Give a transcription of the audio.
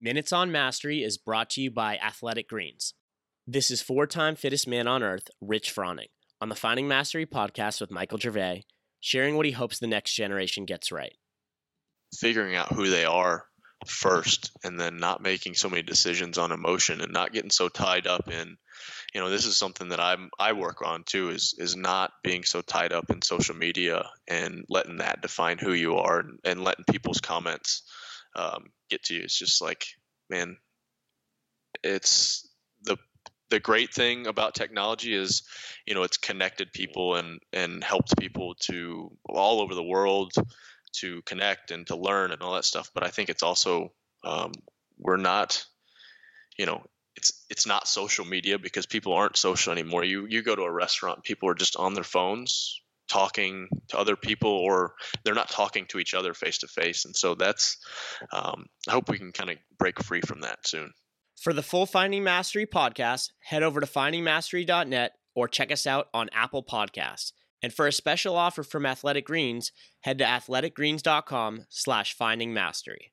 Minutes on Mastery is brought to you by Athletic Greens. This is four time fittest man on earth, Rich Froning, on the Finding Mastery podcast with Michael Gervais, sharing what he hopes the next generation gets right. Figuring out who they are first and then not making so many decisions on emotion and not getting so tied up in you know this is something that i'm i work on too is is not being so tied up in social media and letting that define who you are and, and letting people's comments um, get to you. It's just like, man, it's the the great thing about technology is, you know, it's connected people and and helped people to all over the world to connect and to learn and all that stuff. But I think it's also um, we're not, you know, it's it's not social media because people aren't social anymore. You you go to a restaurant, people are just on their phones talking to other people or they're not talking to each other face to face. And so that's, um, I hope we can kind of break free from that soon. For the full Finding Mastery podcast, head over to findingmastery.net or check us out on Apple Podcasts. And for a special offer from Athletic Greens, head to athleticgreens.com slash finding mastery.